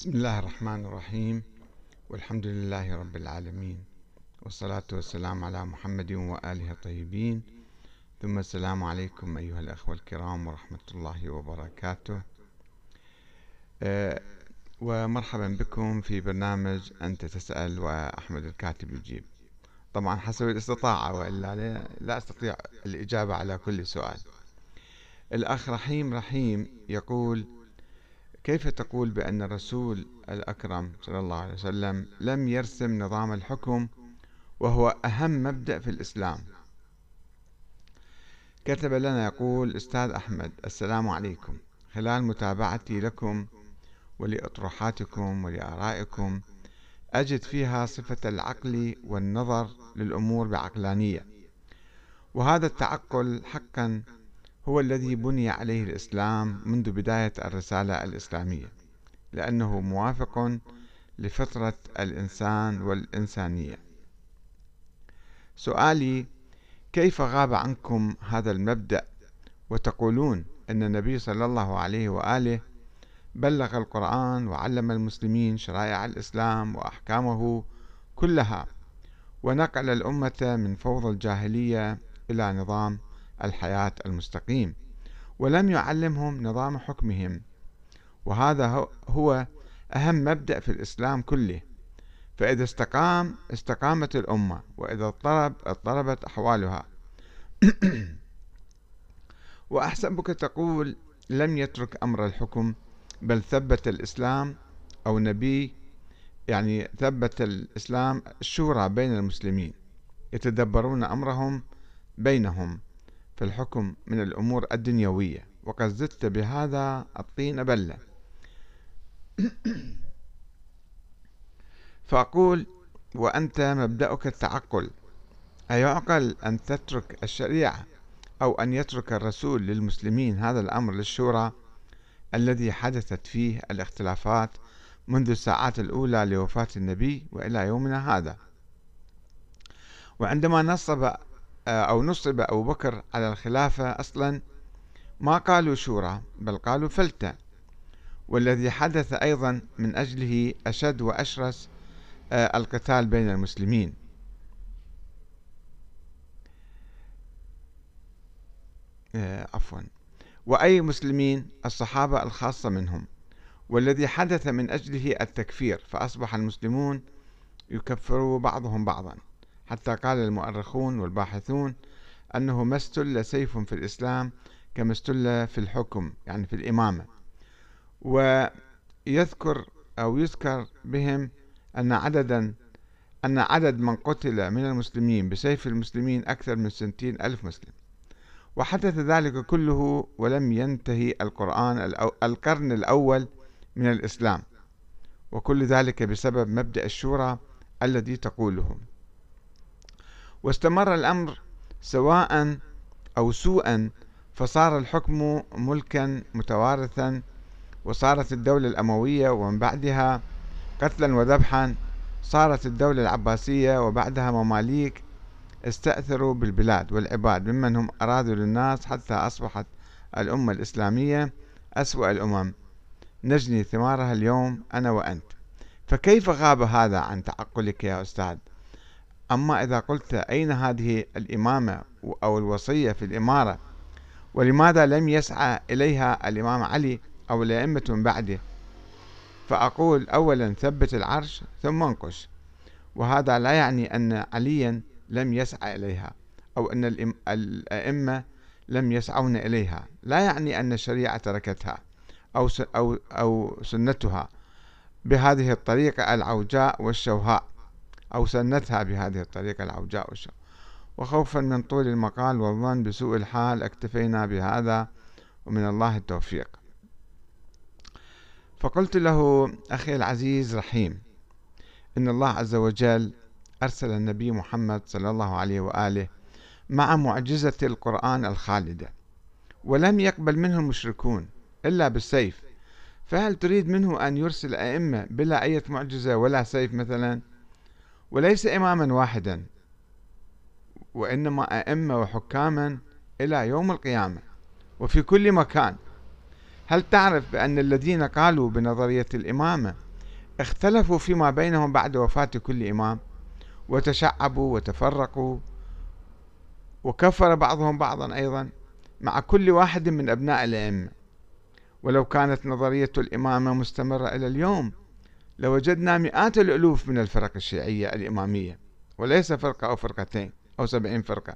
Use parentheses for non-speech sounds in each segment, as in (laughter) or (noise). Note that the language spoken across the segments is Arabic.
بسم الله الرحمن الرحيم. والحمد لله رب العالمين. والصلاة والسلام على محمد وآله الطيبين. ثم السلام عليكم أيها الأخوة الكرام ورحمة الله وبركاته. أه ومرحبا بكم في برنامج أنت تسأل وأحمد الكاتب يجيب. طبعا حسب الاستطاعة وإلا لا أستطيع الإجابة على كل سؤال. الأخ رحيم رحيم يقول كيف تقول بأن الرسول الأكرم صلى الله عليه وسلم لم يرسم نظام الحكم وهو أهم مبدأ في الإسلام؟ كتب لنا يقول أستاذ أحمد السلام عليكم. خلال متابعتي لكم ولأطروحاتكم ولآرائكم أجد فيها صفة العقل والنظر للأمور بعقلانية وهذا التعقل حقا هو الذي بني عليه الإسلام منذ بداية الرسالة الإسلامية لأنه موافق لفطرة الإنسان والإنسانية. سؤالي كيف غاب عنكم هذا المبدأ؟ وتقولون أن النبي صلى الله عليه وآله بلغ القرآن وعلم المسلمين شرائع الإسلام وأحكامه كلها ونقل الأمة من فوضى الجاهلية إلى نظام الحياة المستقيم ولم يعلمهم نظام حكمهم. وهذا هو أهم مبدأ في الإسلام كله. فإذا استقام استقامت الأمة وإذا اضطرب اضطربت أحوالها. (clears throat) وأحسبك تقول لم يترك أمر الحكم بل ثبت الإسلام أو نبي يعني ثبت الإسلام الشورى بين المسلمين يتدبرون أمرهم بينهم. في الحكم من الأمور الدنيوية وقد زدت بهذا الطين بلة. (clears throat) فأقول وأنت مبدأك التعقل. أيعقل أن تترك الشريعة أو أن يترك الرسول للمسلمين هذا الأمر للشورى الذي حدثت فيه الاختلافات منذ الساعات الأولى لوفاة النبي وإلى يومنا هذا. وعندما نصب أو نصب أبو بكر على الخلافة أصلا ما قالوا شورى بل قالوا فلتة. والذي حدث أيضا من أجله أشد وأشرس آه، القتال بين المسلمين. آه، عفوا. وأي مسلمين الصحابة الخاصة منهم. والذي حدث من أجله التكفير فأصبح المسلمون يكفروا بعضهم بعضا. حتى قال المؤرخون والباحثون أنه ما استل سيف في الإسلام كما استل في الحكم يعني في الإمامة. ويذكر أو يذكر بهم أن عددا أن عدد من قتل من المسلمين بسيف المسلمين أكثر من ستين ألف مسلم. وحدث ذلك كله ولم ينتهي القرآن القرن الأول من الإسلام. وكل ذلك بسبب مبدأ الشورى الذي تقوله. واستمر الأمر سواء أو سوءا فصار الحكم ملكا متوارثا وصارت الدولة الأموية ومن بعدها قتلا وذبحا صارت الدولة العباسية وبعدها مماليك استأثروا بالبلاد والعباد ممن هم أرادوا للناس حتى أصبحت الأمة الإسلامية أسوأ الأمم. نجني ثمارها اليوم أنا وأنت. فكيف غاب هذا عن تعقلك يا أستاذ؟ أما إذا قلت أين هذه الإمامة أو الوصية في الإمارة ولماذا لم يسعى إليها الإمام علي أو الأئمة من بعده؟ فأقول أولا ثبت العرش ثم انقش. وهذا لا يعني أن عليا لم يسعى إليها أو أن الأئمة لم يسعون إليها. لا يعني أن الشريعة تركتها أو سنتها بهذه الطريقة العوجاء والشوهاء. أو سنتها بهذه الطريقة العوجاء وخوفا من طول المقال والظن بسوء الحال اكتفينا بهذا ومن الله التوفيق. فقلت له أخي العزيز رحيم إن الله عز وجل أرسل النبي محمد صلى الله عليه وآله مع معجزة القرآن الخالدة ولم يقبل منه المشركون إلا بالسيف. فهل تريد منه أن يرسل أئمة بلا أي معجزة ولا سيف مثلا؟ وليس إماما واحدا وإنما أئمة وحكاما إلى يوم القيامة وفي كل مكان. هل تعرف بأن الذين قالوا بنظرية الإمامة اختلفوا فيما بينهم بعد وفاة كل إمام وتشعبوا وتفرقوا وكفر بعضهم بعضا أيضا مع كل واحد من أبناء الأئمة؟ ولو كانت نظرية الإمامة مستمرة إلى اليوم لوجدنا مئات الألوف من الفرق الشيعية الإمامية وليس فرقة أو فرقتين أو سبعين فرقة.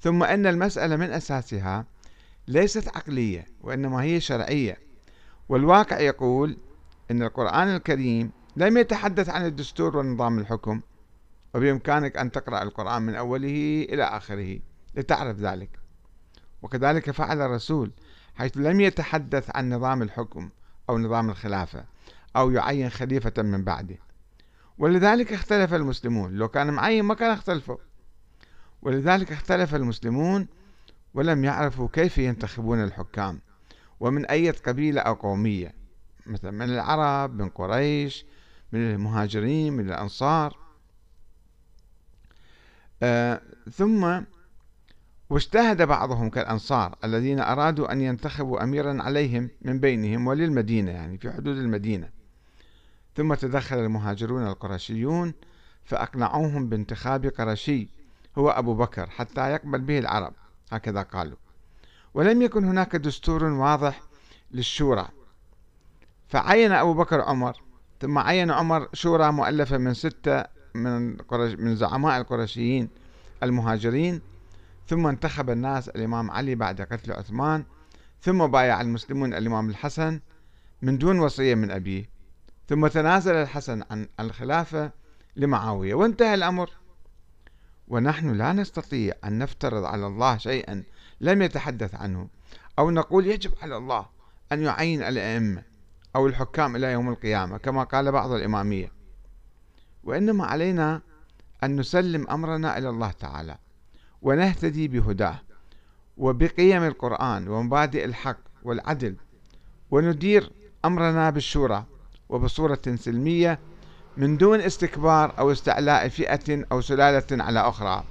ثم أن المسألة من أساسها ليست عقلية وإنما هي شرعية. والواقع يقول أن القرآن الكريم لم يتحدث عن الدستور ونظام الحكم وبإمكانك أن تقرأ القرآن من أوله إلى آخره لتعرف ذلك. وكذلك فعل الرسول حيث لم يتحدث عن نظام الحكم أو نظام الخلافة. أو يعين خليفة من بعده. ولذلك اختلف المسلمون. لو كان معين ما كان اختلفوا. ولذلك اختلف المسلمون ولم يعرفوا كيف ينتخبون الحكام. ومن أي قبيلة أو قومية. مثلا من العرب من قريش من المهاجرين من الأنصار. آه ثم واجتهد بعضهم كالأنصار الذين أرادوا أن ينتخبوا أميرا عليهم من بينهم وللمدينة يعني في حدود المدينة. ثم تدخل المهاجرون القرشيون فأقنعوهم بانتخاب قرشي هو أبو بكر حتى يقبل به العرب. هكذا قالوا. ولم يكن هناك دستور واضح للشورى. فعين أبو بكر عمر ثم عين عمر شورى مؤلفة من ستة من, من زعماء القرشيين المهاجرين ثم انتخب الناس الإمام علي بعد قتل عثمان ثم بايع المسلمون الإمام الحسن من دون وصية من أبيه. ثم تنازل الحسن عن الخلافة لمعاوية. وانتهى الأمر. ونحن لا نستطيع أن نفترض على الله شيئا لم يتحدث عنه أو نقول يجب على الله أن يعين الأئمة أو الحكام إلى يوم القيامة كما قال بعض الإمامية. وإنما علينا أن نسلم أمرنا إلى الله تعالى ونهتدي بهداه وبقيم القرآن ومبادئ الحق والعدل وندير أمرنا بالشورى وبصورة سلمية من دون استكبار أو استعلاء فئة أو سلالة على أخرى.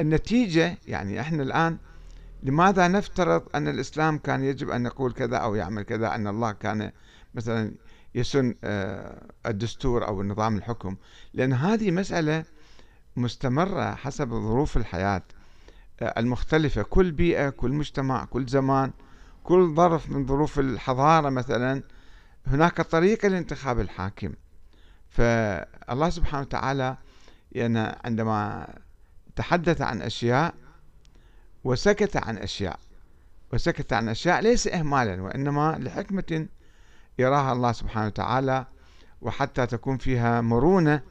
النتيجة يعني إحنا الآن لماذا نفترض أن الإسلام كان يجب أن نقول كذا أو يعمل كذا؟ أن الله كان مثلا يسن آه، الدستور أو نظام الحكم. لأن هذه مسألة مستمرة حسب ظروف الحياة آه، المختلفة. كل بيئة كل مجتمع كل زمان كل ظرف من ظروف الحضارة مثلا هناك طريقة لانتخاب الحاكم. فالله سبحانه وتعالى يعني عندما تحدث عن أشياء وسكت عن أشياء وسكت عن أشياء ليس إهمالا وإنما لحكمة يراها الله سبحانه وتعالى وحتى تكون فيها مرونة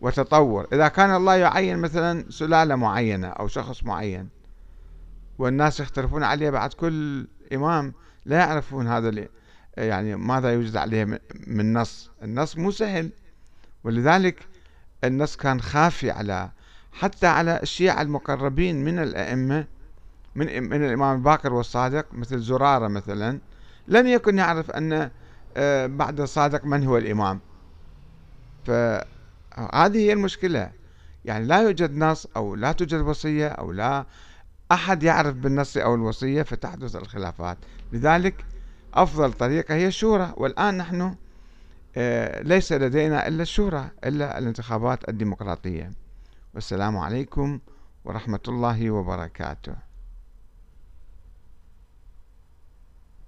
وتطور. إذا كان الله يعين مثلا سلالة معينة أو شخص معين والناس يختلفون عليه بعد كل إمام لا يعرفون هذا يعني ماذا يوجد عليه من نص؟ النص مو سهل. ولذلك النص كان خافي على حتى على الشيعة المقربين من الأئمة من من الإمام الباقر والصادق مثل زرارة مثلا لم يكن يعرف أن آه، بعد الصادق من هو الإمام. فهذه هي المشكلة. يعني لا يوجد نص أو لا توجد وصية أو لا أحد يعرف بالنص أو الوصية فتحدث الخلافات. لذلك أفضل طريقة هي الشورى والآن نحن آه، ليس لدينا إلا الشورى إلا الانتخابات الديمقراطية. والسلام عليكم ورحمة الله وبركاته.